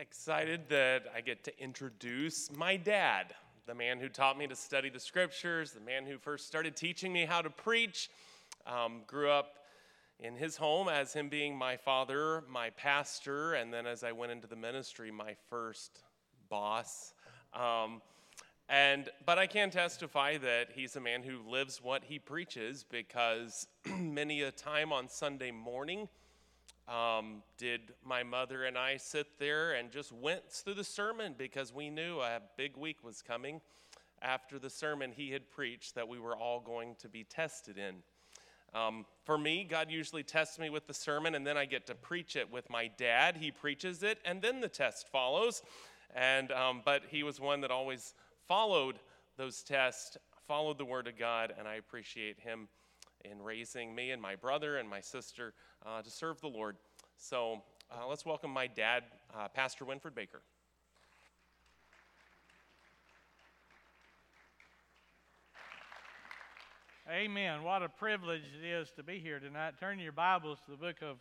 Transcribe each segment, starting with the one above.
excited that I get to introduce my dad, the man who taught me to study the scriptures, the man who first started teaching me how to preach. Um, grew up in his home as him being my father, my pastor, and then as I went into the ministry, my first boss. Um, and but I can testify that he's a man who lives what he preaches because many a time on Sunday morning um, did my mother and I sit there and just went through the sermon because we knew a big week was coming after the sermon he had preached that we were all going to be tested in. Um, for me, God usually tests me with the sermon, and then I get to preach it with my dad. He preaches it, and then the test follows. And um, but he was one that always followed those tests, followed the Word of God, and I appreciate him in raising me and my brother and my sister uh, to serve the Lord. So uh, let's welcome my dad, uh, Pastor Winfred Baker. Amen. What a privilege it is to be here tonight. Turn your Bibles to the book of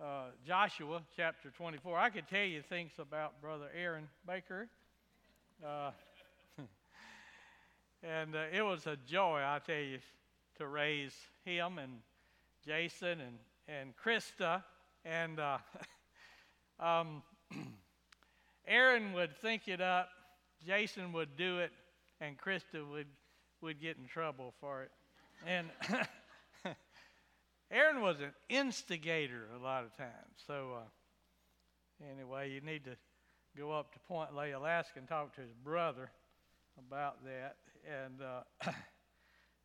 uh, Joshua, chapter 24. I could tell you things about Brother Aaron Baker. Uh, and uh, it was a joy, I tell you, to raise him and Jason and, and Krista. And uh, um, Aaron would think it up, Jason would do it, and Krista would, would get in trouble for it. And Aaron was an instigator a lot of times. So, uh, anyway, you need to go up to Point Lay, Alaska, and talk to his brother about that. And uh,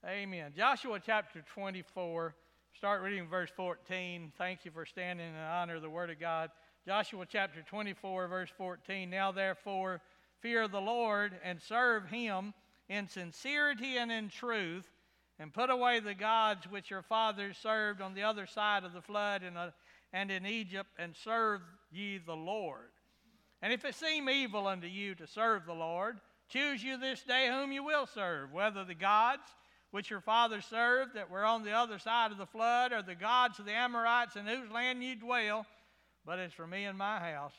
Amen. Joshua chapter 24, start reading verse 14. Thank you for standing in honor of the Word of God. Joshua chapter 24, verse 14. Now therefore, fear the Lord and serve him in sincerity and in truth, and put away the gods which your fathers served on the other side of the flood and, uh, in Egypt, and serve ye the Lord. And if it seem evil unto you to serve the Lord, choose you this day whom you will serve, whether the gods which your fathers served that were on the other side of the flood, are the gods of the Amorites in whose land you dwell. But as for me and my house,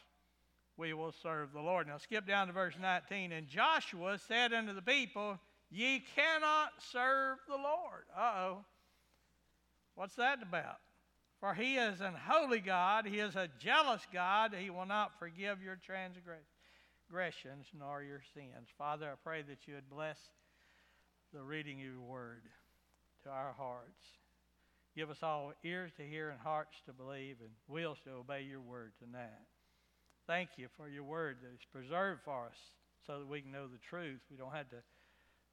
we will serve the Lord. Now skip down to verse 19. And Joshua said unto the people, Ye cannot serve the Lord. Uh oh. What's that about? For he is an holy God, he is a jealous God, he will not forgive your transgressions nor your sins. Father, I pray that you would bless the reading of your word to our hearts. Give us all ears to hear and hearts to believe and wills to obey your word tonight. Thank you for your word that is preserved for us so that we can know the truth. We don't have to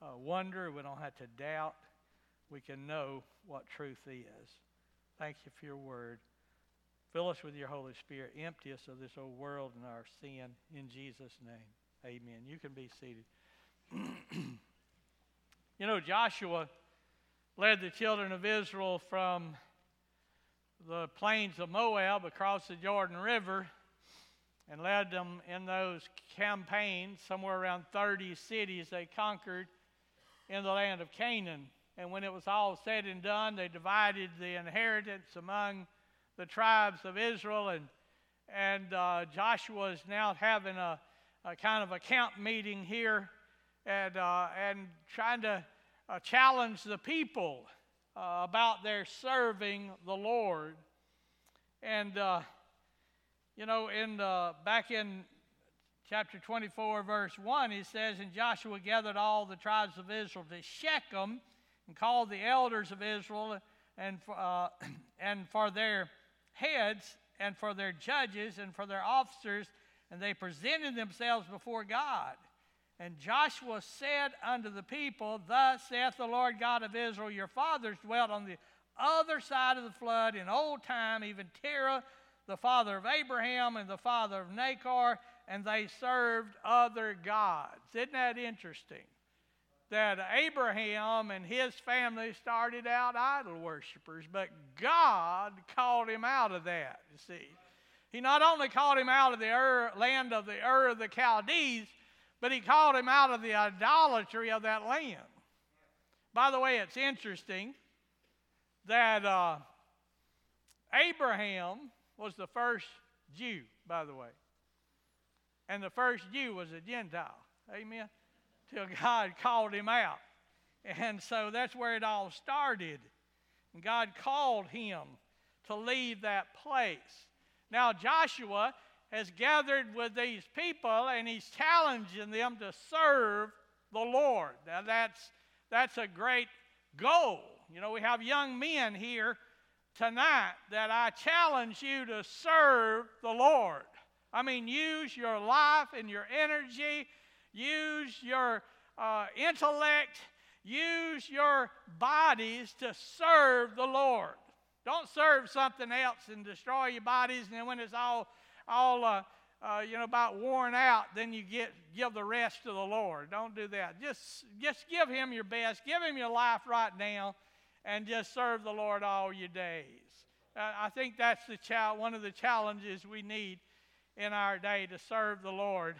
uh, wonder, we don't have to doubt. We can know what truth is. Thank you for your word. Fill us with your Holy Spirit. Empty us of this old world and our sin. In Jesus' name, amen. You can be seated. You know, Joshua led the children of Israel from the plains of Moab across the Jordan River and led them in those campaigns, somewhere around 30 cities they conquered in the land of Canaan. And when it was all said and done, they divided the inheritance among the tribes of Israel. And, and uh, Joshua is now having a, a, kind of a camp meeting here and, uh, and trying to uh, challenge the people uh, about their serving the Lord. And, uh, you know, in back in chapter 24, verse 1, he says, And Joshua gathered all the tribes of Israel to Shechem and called the elders of Israel and uh, and for their heads and for their judges and for their officers, and they presented themselves before God. And Joshua said unto the people, Thus saith the Lord God of Israel, Your fathers dwelt on the other side of the flood in old time, even Terah, the father of Abraham, and the father of Nachor, and they served other gods. Isn't that interesting? That Abraham and his family started out idol worshippers, but God called him out of that, you see. He not only called him out of the land of the Ur of the Chaldees, but he called him out of the idolatry of that land. By the way, it's interesting that uh, Abraham was the first Jew, by the way. And the first Jew was a Gentile. Amen. Till God called him out. And so that's where it all started. And God called him to leave that place. Now, Joshua has gathered with these people and he's challenging them to serve the Lord. Now, that's, that's a great goal. You know, we have young men here tonight that I challenge you to serve the Lord. I mean, use your life and your energy, use your uh, intellect, use your bodies to serve the Lord. Don't serve something else and destroy your bodies, and then when it's all, all uh, uh, you know, about worn out, then you get give the rest to the Lord. Don't do that. Just just give Him your best. Give Him your life right now, and just serve the Lord all your days. Uh, I think that's the chal- one of the challenges we need in our day to serve the Lord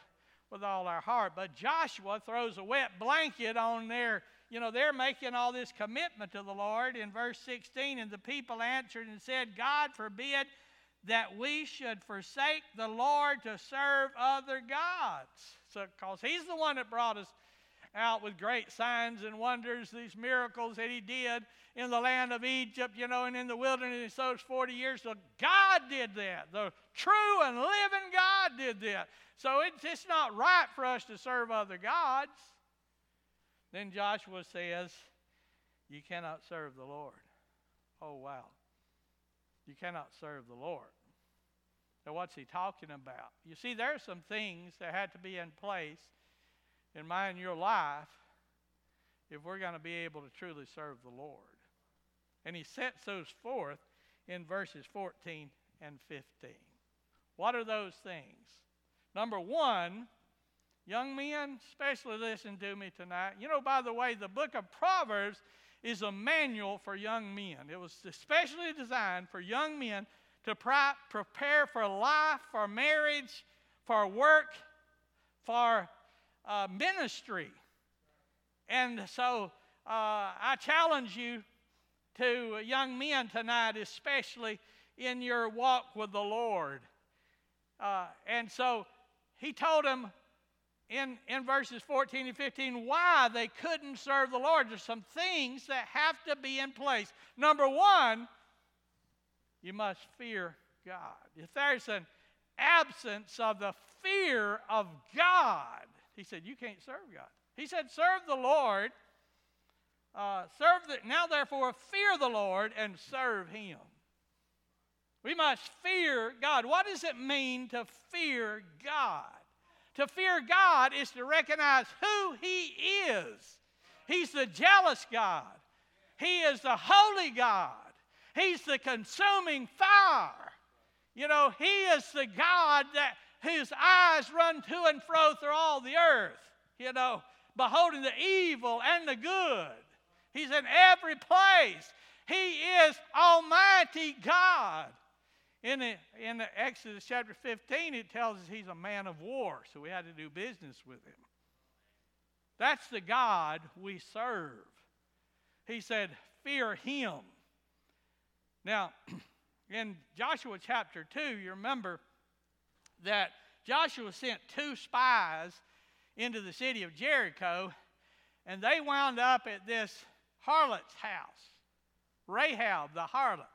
with all our heart. But Joshua throws a wet blanket on their you know, they're making all this commitment to the Lord. In verse 16, and the people answered and said, God forbid that we should forsake the Lord to serve other gods. So, because He's the one that brought us out with great signs and wonders, these miracles that He did in the land of Egypt, you know, and in the wilderness those 40 years. So, God did that. The true and living God did that. So, it's, it's not right for us to serve other gods. Then Joshua says, You cannot serve the Lord. Oh, wow. You cannot serve the Lord. Now, what's he talking about? You see, there are some things that had to be in place in my and your life if we're going to be able to truly serve the Lord. And he sets those forth in verses 14 and 15. What are those things? Number one, Young men, especially listen to me tonight. You know, by the way, the book of Proverbs is a manual for young men. It was especially designed for young men to prepare for life, for marriage, for work, for uh, ministry. And so uh, I challenge you to young men tonight, especially in your walk with the Lord. Uh, and so he told them, in, in verses 14 and 15 why they couldn't serve the Lord. There's some things that have to be in place. Number one, you must fear God. If there's an absence of the fear of God, he said, you can't serve God. He said, serve the Lord. Uh, serve the, now therefore fear the Lord and serve him. We must fear God. What does it mean to fear God? To fear God is to recognize who He is. He's the jealous God, He is the holy God, He's the consuming fire. You know, He is the God that whose eyes run to and fro through all the earth, you know, beholding the evil and the good. He's in every place. He is Almighty God. In, the, in the Exodus chapter 15, it tells us he's a man of war, so we had to do business with him. That's the God we serve. He said, Fear him. Now, in Joshua chapter 2, you remember that Joshua sent two spies into the city of Jericho, and they wound up at this harlot's house, Rahab the harlot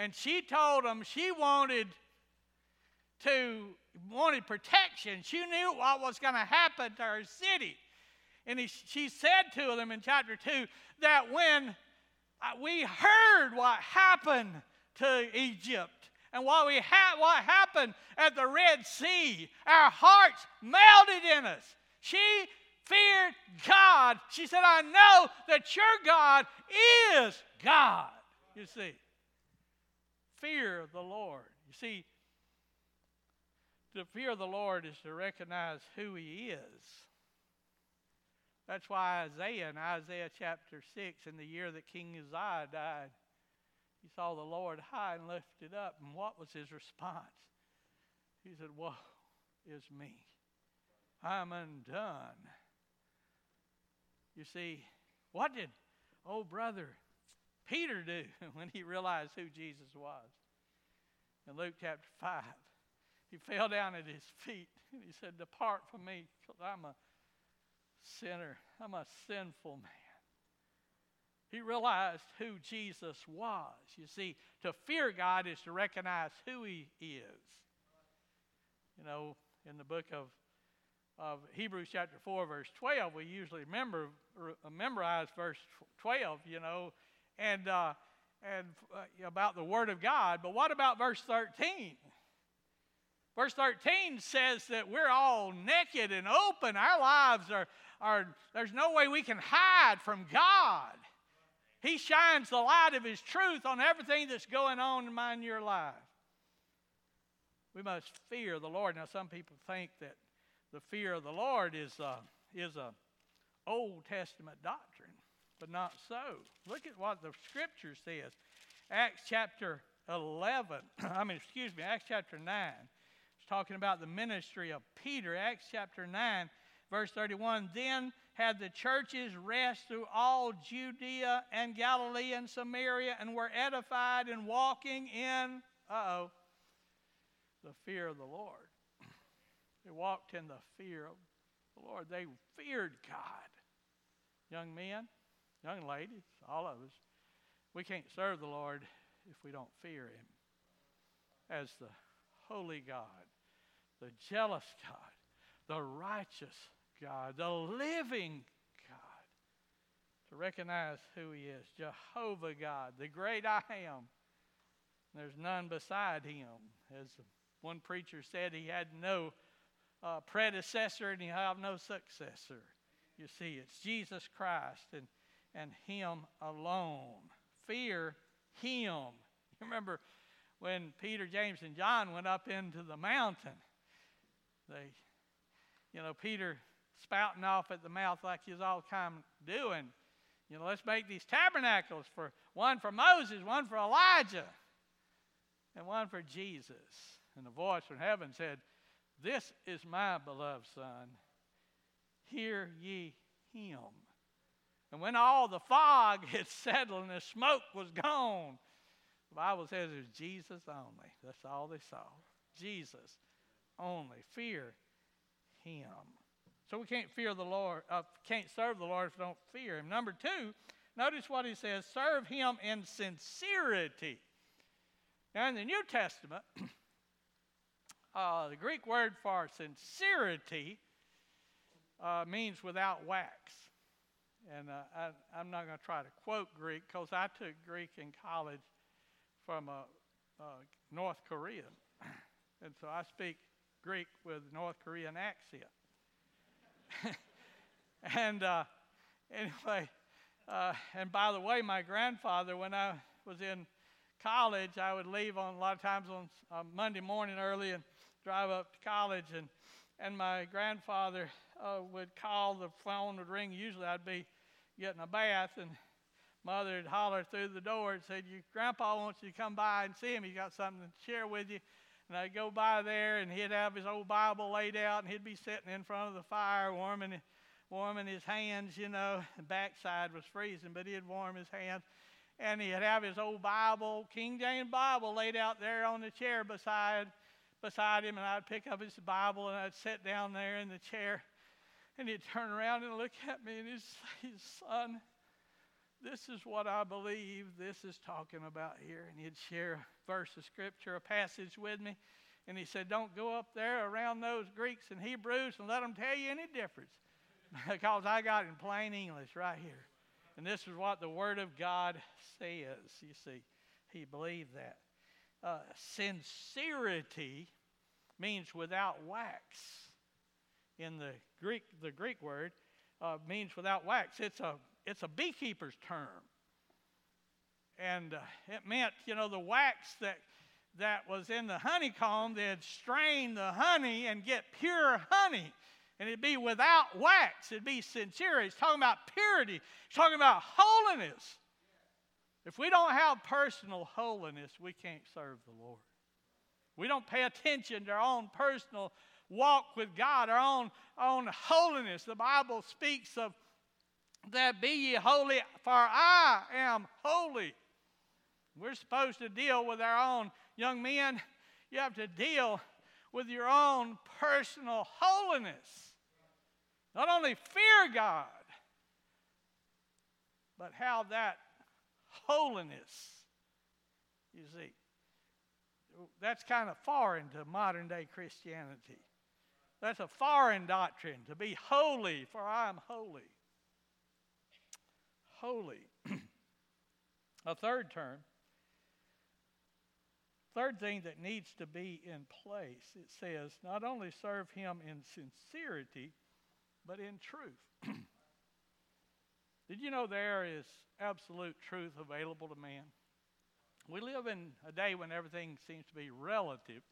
and she told them she wanted to wanted protection. She knew what was going to happen to her city. And he, she said to them in chapter 2 that when uh, we heard what happened to Egypt and what, we ha- what happened at the Red Sea, our hearts melted in us. She feared God. She said, I know that your God is God, you see fear the Lord. You see, to fear the Lord is to recognize who He is. That's why Isaiah in Isaiah chapter 6, in the year that King Uzziah died, he saw the Lord high and lifted up. And what was his response? He said, Woe is me. I'm undone. You see, what did, oh brother, Peter do when he realized who Jesus was? In Luke chapter 5, he fell down at his feet and he said, Depart from me, because I'm a sinner. I'm a sinful man. He realized who Jesus was. You see, to fear God is to recognize who He is. You know, in the book of, of Hebrews, chapter 4, verse 12, we usually remember, memorize verse 12, you know, and, uh, and uh, about the Word of God. But what about verse 13? Verse 13 says that we're all naked and open. Our lives are, are there's no way we can hide from God. He shines the light of His truth on everything that's going on in your life. We must fear the Lord. Now, some people think that the fear of the Lord is a, is a Old Testament doctrine, but not so. Look at what the Scripture says. Acts chapter 11, I mean, excuse me, Acts chapter 9. It's talking about the ministry of Peter. Acts chapter 9, verse 31. Then had the churches rest through all Judea and Galilee and Samaria and were edified and walking in, uh oh, the fear of the Lord. They walked in the fear of the Lord. They feared God. Young men, young ladies, all of us, we can't serve the Lord if we don't fear Him as the holy God, the jealous God, the righteous God, the living God, to recognize who He is Jehovah God, the great I am. There's none beside Him. As one preacher said, He had no uh, predecessor and He had no successor. You see, it's Jesus Christ and, and Him alone. Fear Him. You remember when Peter, James, and John went up into the mountain? They, you know, Peter spouting off at the mouth like he's all of doing. You know, let's make these tabernacles for one for Moses, one for Elijah, and one for Jesus. And the voice from heaven said, This is my beloved Son. Hear ye him. And when all the fog had settled and the smoke was gone, the Bible says it was Jesus only. That's all they saw. Jesus only. Fear him. So we can't fear the Lord, uh, can't serve the Lord if we don't fear Him. Number two, notice what He says: serve Him in sincerity. Now in the New Testament, uh, the Greek word for sincerity uh, means without wax. And uh, I, am not going to try to quote Greek because I took Greek in college from a, a North Korean, and so I speak Greek with North Korean accent. and uh, anyway, uh, and by the way, my grandfather, when I was in college, I would leave on a lot of times on uh, Monday morning early and drive up to college, and and my grandfather uh, would call, the phone would ring. Usually, I'd be getting a bath, and mother would holler through the door and said, "Your grandpa wants you to come by and see him. He's got something to share with you." And I'd go by there, and he'd have his old Bible laid out, and he'd be sitting in front of the fire, warming, warming his hands. You know, the backside was freezing, but he'd warm his hands. And he'd have his old Bible, King James Bible, laid out there on the chair beside, beside him. And I'd pick up his Bible, and I'd sit down there in the chair. And he'd turn around and look at me, and he'd say, Son, this is what I believe this is talking about here. And he'd share a verse of scripture, a passage with me. And he said, Don't go up there around those Greeks and Hebrews and let them tell you any difference. because I got in plain English right here. And this is what the Word of God says. You see, he believed that. Uh, sincerity means without wax. In the Greek, the Greek word uh, means without wax. It's a it's a beekeeper's term. And uh, it meant, you know, the wax that, that was in the honeycomb, they'd strain the honey and get pure honey. And it'd be without wax, it'd be sincere. He's talking about purity, he's talking about holiness. If we don't have personal holiness, we can't serve the Lord. We don't pay attention to our own personal walk with God, our own, own holiness. The Bible speaks of that be ye holy, for I am holy. We're supposed to deal with our own young men. You have to deal with your own personal holiness. Not only fear God, but how that holiness, you see, that's kind of foreign to modern day Christianity. That's a foreign doctrine to be holy, for I am holy. Holy. a third term. Third thing that needs to be in place, it says, not only serve him in sincerity, but in truth. Did you know there is absolute truth available to man? We live in a day when everything seems to be relative.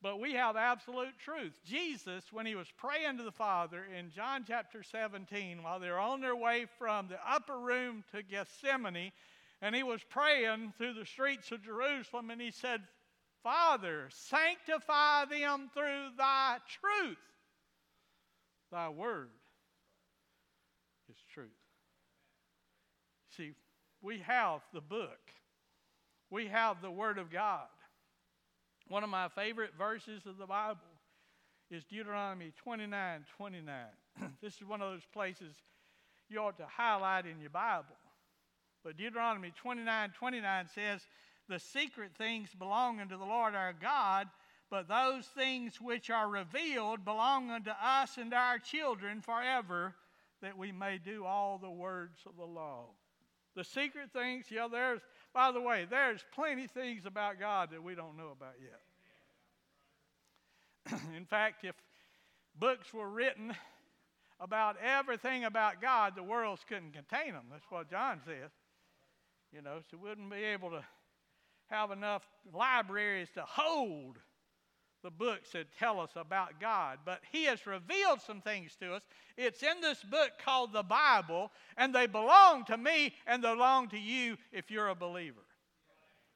But we have absolute truth. Jesus, when he was praying to the Father in John chapter 17, while they're on their way from the upper room to Gethsemane, and he was praying through the streets of Jerusalem, and he said, Father, sanctify them through thy truth. Thy word is truth. See, we have the book, we have the Word of God. One of my favorite verses of the Bible is Deuteronomy 29 29. this is one of those places you ought to highlight in your Bible. But Deuteronomy 29 29 says, The secret things belong unto the Lord our God, but those things which are revealed belong unto us and our children forever, that we may do all the words of the law. The secret things, yeah, there's, by the way, there's plenty things about God that we don't know about yet. In fact, if books were written about everything about God, the worlds couldn't contain them. That's what John says. You know, so we wouldn't be able to have enough libraries to hold the books that tell us about God, but He has revealed some things to us. It's in this book called the Bible, and they belong to me and they belong to you if you're a believer.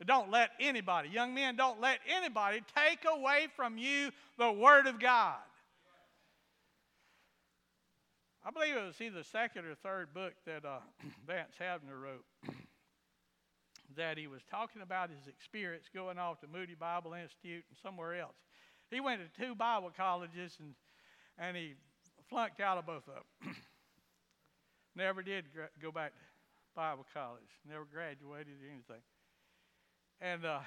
Don't let anybody, young men, don't let anybody take away from you the Word of God. I believe it was either the second or third book that uh, Vance Havner wrote that he was talking about his experience going off to Moody Bible Institute and somewhere else. He went to two Bible colleges and, and he flunked out of both of them. Never did gra- go back to Bible college. Never graduated or anything. And uh,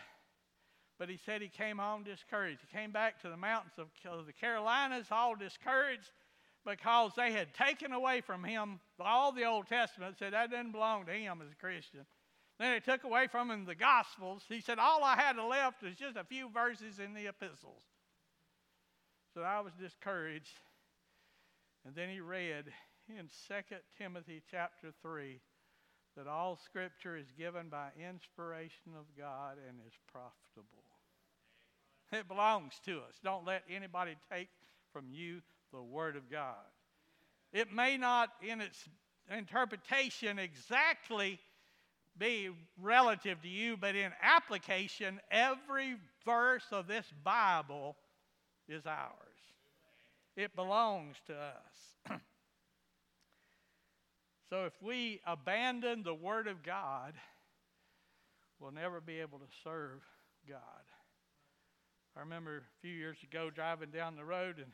but he said he came home discouraged. He came back to the mountains of, of the Carolinas all discouraged because they had taken away from him all the Old Testament. Said that didn't belong to him as a Christian. Then they took away from him the Gospels. He said all I had left was just a few verses in the epistles. So I was discouraged. And then he read in 2 Timothy chapter 3 that all scripture is given by inspiration of God and is profitable. It belongs to us. Don't let anybody take from you the Word of God. It may not, in its interpretation, exactly be relative to you, but in application, every verse of this Bible is ours. It belongs to us. so if we abandon the Word of God, we'll never be able to serve God. I remember a few years ago driving down the road and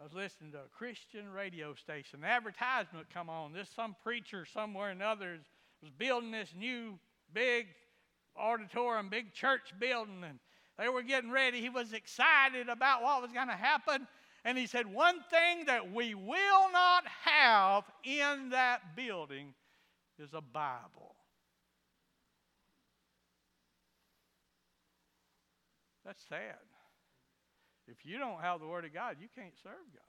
I was listening to a Christian radio station. The advertisement come on. This some preacher somewhere or another was building this new big auditorium, big church building, and they were getting ready. He was excited about what was going to happen. And he said, One thing that we will not have in that building is a Bible. That's sad. If you don't have the Word of God, you can't serve God.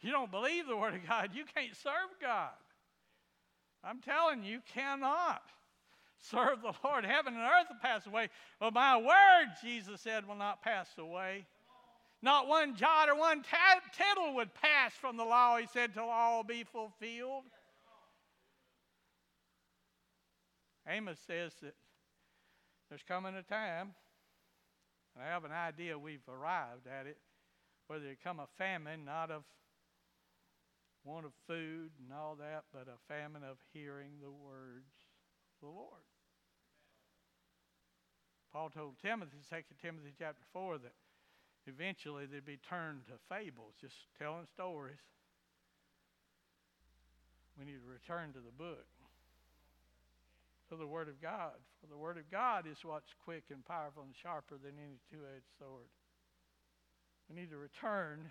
You don't believe the Word of God, you can't serve God. I'm telling you, you cannot serve the Lord. Heaven and earth will pass away, but my word, Jesus said, will not pass away. Not one jot or one tittle would pass from the law, he said, till all be fulfilled. Amos says that there's coming a time, and I have an idea we've arrived at it, where there come a famine, not of want of food and all that, but a famine of hearing the words of the Lord. Paul told Timothy, 2 Timothy chapter 4, that eventually they'd be turned to fables, just telling stories. We need to return to the book, to the Word of God. For the Word of God is what's quick and powerful and sharper than any two edged sword. We need to return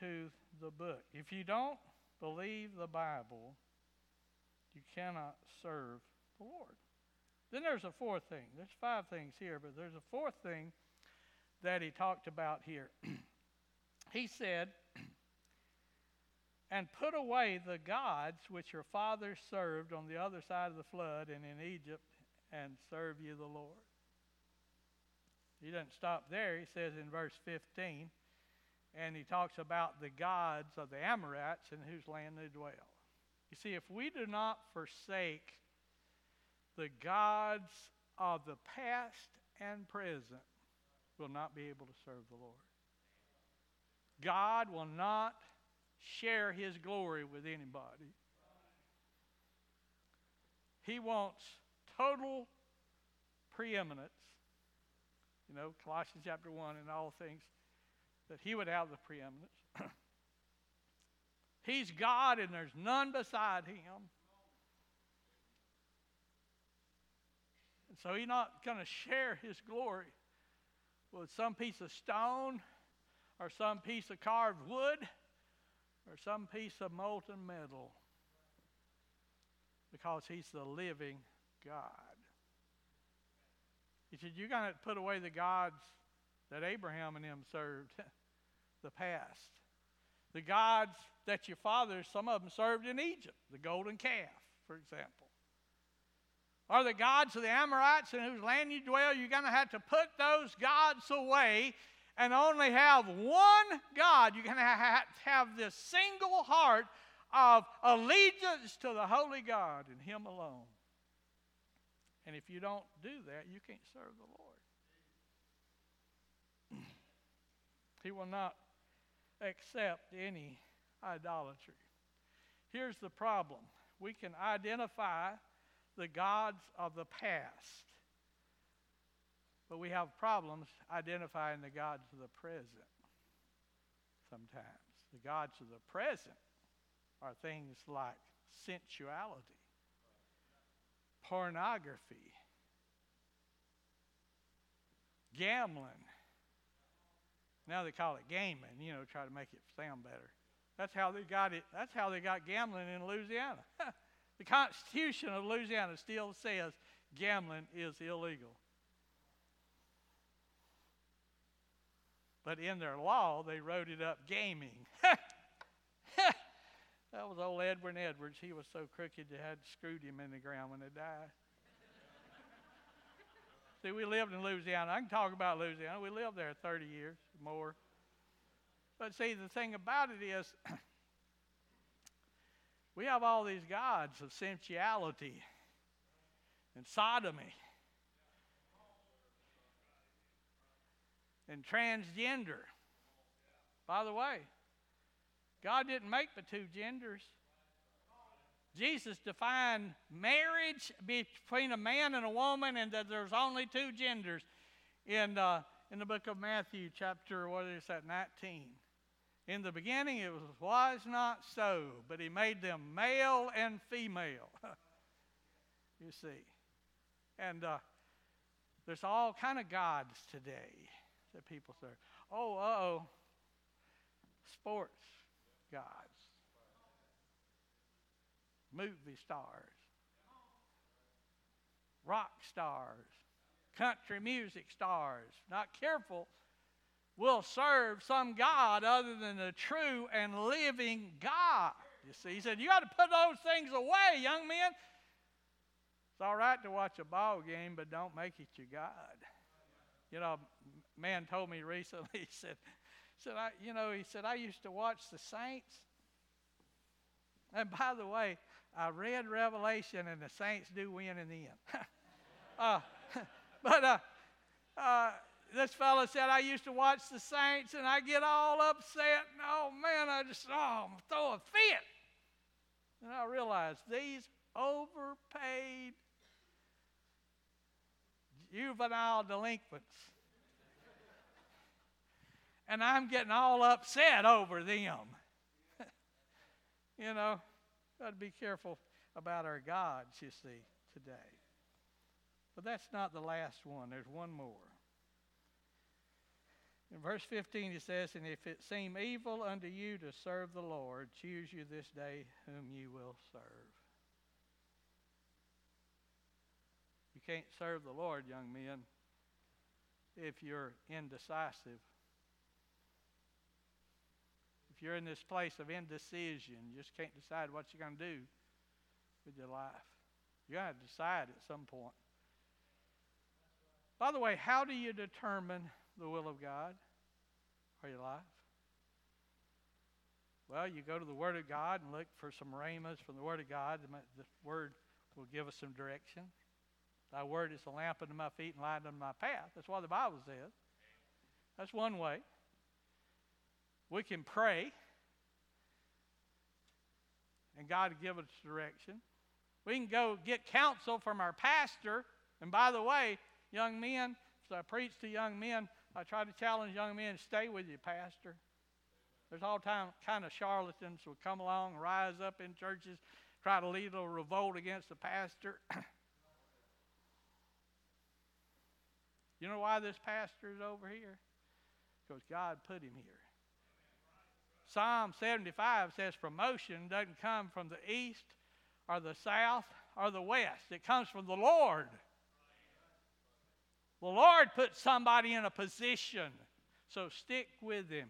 to the book. If you don't believe the Bible, you cannot serve the Lord. Then there's a fourth thing. There's five things here, but there's a fourth thing that he talked about here. he said, and put away the gods which your fathers served on the other side of the flood and in Egypt, and serve you the Lord. He doesn't stop there. He says in verse 15, and he talks about the gods of the Amorites in whose land they dwell. You see, if we do not forsake the gods of the past and present, we'll not be able to serve the Lord. God will not share his glory with anybody. He wants total preeminence. You know, Colossians chapter 1 and all things, that he would have the preeminence. He's God and there's none beside him. So he's not going to share his glory with some piece of stone or some piece of carved wood or some piece of molten metal because he's the living God. He said, You're going to put away the gods that Abraham and him served, the past. The gods that your fathers, some of them served in Egypt, the golden calf, for example. Or the gods of the Amorites in whose land you dwell, you're going to have to put those gods away and only have one God. You're going to have to have this single heart of allegiance to the holy God and Him alone. And if you don't do that, you can't serve the Lord. he will not accept any idolatry. Here's the problem we can identify the gods of the past but we have problems identifying the gods of the present sometimes. The gods of the present are things like sensuality, pornography, gambling. Now they call it gaming, you know, try to make it sound better. That's how they got it. That's how they got gambling in Louisiana. the Constitution of Louisiana still says gambling is illegal. But in their law, they wrote it up gaming. that was old Edwin Edwards. He was so crooked you had screwed him in the ground when he died. See, we lived in Louisiana. I can talk about Louisiana. We lived there 30 years more. But see, the thing about it is, we have all these gods of sensuality and sodomy and transgender. By the way, God didn't make the two genders. Jesus defined marriage between a man and a woman, and that there's only two genders. In, uh, in the book of Matthew, chapter, what is that, 19. In the beginning, it was, was not so, but he made them male and female. you see. And uh, there's all kind of gods today that people serve. Oh, oh, sports gods, movie stars, rock stars, country music stars. Not careful, will serve some God other than the true and living God. You see, he said, You got to put those things away, young men. It's all right to watch a ball game, but don't make it your God. You know, a man told me recently, he said, said I, you know, he said, I used to watch the Saints. And by the way, I read Revelation and the Saints do win in the end. uh, but uh, uh, this fellow said, I used to watch the Saints and I get all upset. And oh man, I just, oh, I'm throw a fit. And I realized these overpaid juvenile delinquents. and I'm getting all upset over them. you know, got to be careful about our gods, you see, today. But that's not the last one, there's one more. In verse 15 it says, And if it seem evil unto you to serve the Lord, choose you this day whom you will serve. You can't serve the Lord, young men, if you're indecisive. If you're in this place of indecision, you just can't decide what you're going to do with your life. You got to decide at some point. By the way, how do you determine the will of God Are you alive? Well, you go to the Word of God and look for some rhemas from the Word of God. The Word will give us some direction. Thy Word is a lamp unto my feet and light unto my path. That's what the Bible says. That's one way. We can pray, and God will give us direction. We can go get counsel from our pastor. And by the way, young men, as I preach to young men, I try to challenge young men stay with you, pastor. There's all time kind of charlatans who come along, rise up in churches, try to lead a little revolt against the pastor. you know why this pastor is over here? Because God put him here. Psalm 75 says promotion doesn't come from the east or the south or the west, it comes from the Lord. The Lord put somebody in a position, so stick with him.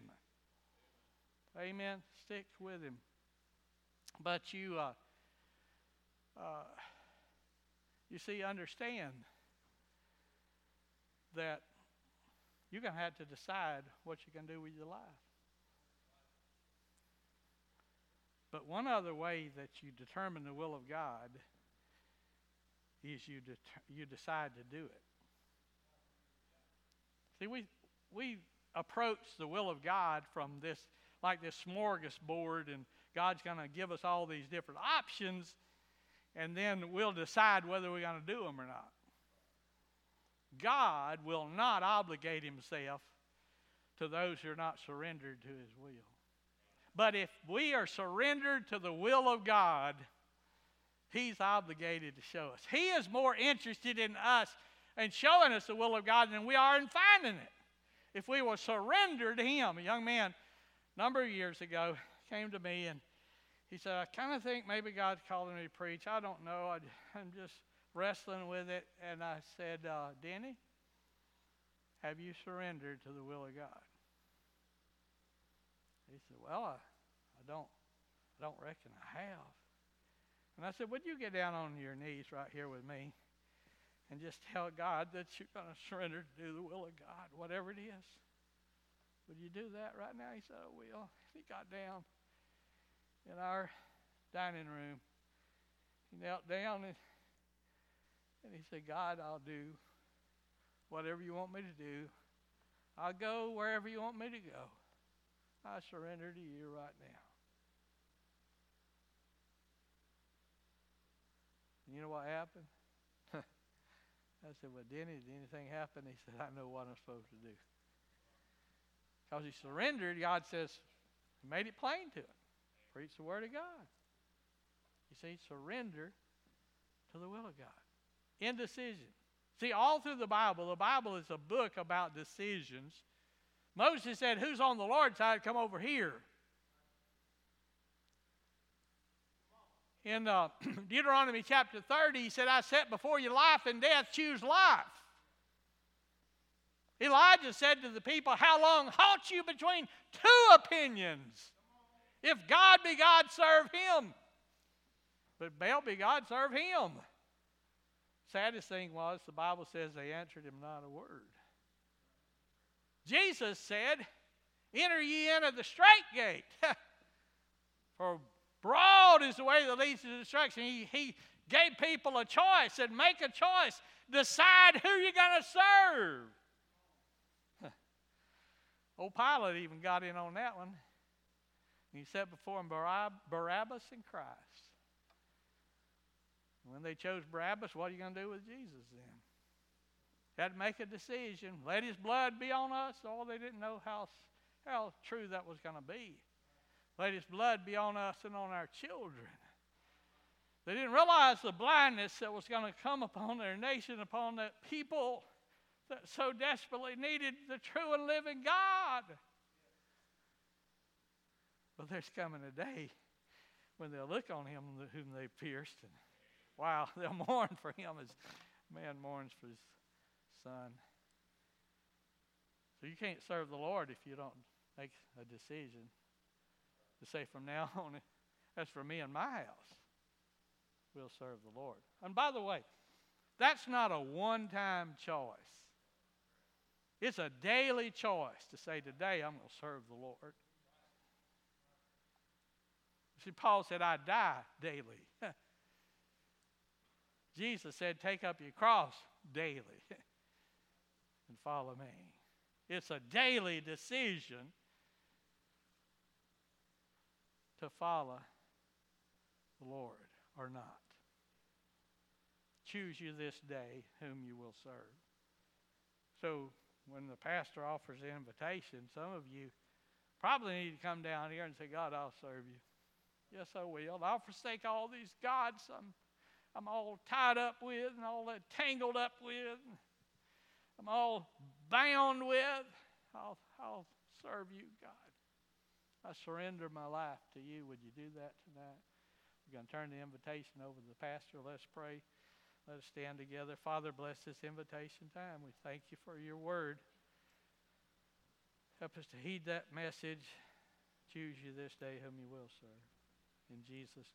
Amen. Stick with him. But you, uh, uh, you see, understand that you're going to have to decide what you're going to do with your life. But one other way that you determine the will of God is you, det- you decide to do it. See, we, we approach the will of God from this, like this smorgasbord, and God's going to give us all these different options, and then we'll decide whether we're going to do them or not. God will not obligate himself to those who are not surrendered to his will. But if we are surrendered to the will of God, He's obligated to show us. He is more interested in us and showing us the will of God than we are in finding it. If we will surrender to Him, a young man, a number of years ago, came to me and he said, I kind of think maybe God's calling me to preach. I don't know. I, am just wrestling with it. And I said, uh, Denny, have you surrendered to the will of God? He said, Well, I, I don't I don't reckon I have. And I said, Would you get down on your knees right here with me and just tell God that you're going to surrender to do the will of God, whatever it is? Would you do that right now? He said, I will. He got down in our dining room. He knelt down and, and he said, God, I'll do whatever you want me to do. I'll go wherever you want me to go. I surrender to you right now. And you know what happened? I said, Well, Denny, did anything happen? He said, I know what I'm supposed to do. Because he surrendered, God says, He made it plain to him. Preach the Word of God. You see, surrender to the will of God. Indecision. See, all through the Bible, the Bible is a book about decisions Moses said, Who's on the Lord's side? Come over here. In uh, Deuteronomy chapter 30, he said, I set before you life and death, choose life. Elijah said to the people, How long halt you between two opinions? If God be God, serve him. But Baal be God, serve him. Saddest thing was, the Bible says they answered him not a word. Jesus said, Enter ye in at the strait gate. For broad is the way that leads to destruction. He, he gave people a choice and make a choice. Decide who you're going to serve. Old Pilate even got in on that one. He set before him Barabbas and Christ. When they chose Barabbas, what are you going to do with Jesus then? Had to make a decision. Let his blood be on us. Oh, they didn't know how, how true that was going to be. Let his blood be on us and on our children. They didn't realize the blindness that was going to come upon their nation, upon that people that so desperately needed the true and living God. But there's coming a day when they'll look on him whom they pierced, and wow, they'll mourn for him as man mourns for his son. So you can't serve the Lord if you don't make a decision to say from now on, as for me and my house, we'll serve the Lord. And by the way, that's not a one time choice. It's a daily choice to say, Today I'm going to serve the Lord. See, Paul said, I die daily. Jesus said, Take up your cross daily and follow me. It's a daily decision to follow the Lord or not. Choose you this day whom you will serve. So, when the pastor offers the invitation, some of you probably need to come down here and say, God, I'll serve you. Yes, I will. I'll forsake all these gods I'm, I'm all tied up with and all that tangled up with. I'm all bound with. I'll, I'll serve you, God. I surrender my life to you. Would you do that tonight? We're going to turn the invitation over to the pastor. Let's pray. Let us stand together. Father, bless this invitation time. We thank you for your word. Help us to heed that message. Choose you this day whom you will serve. In Jesus'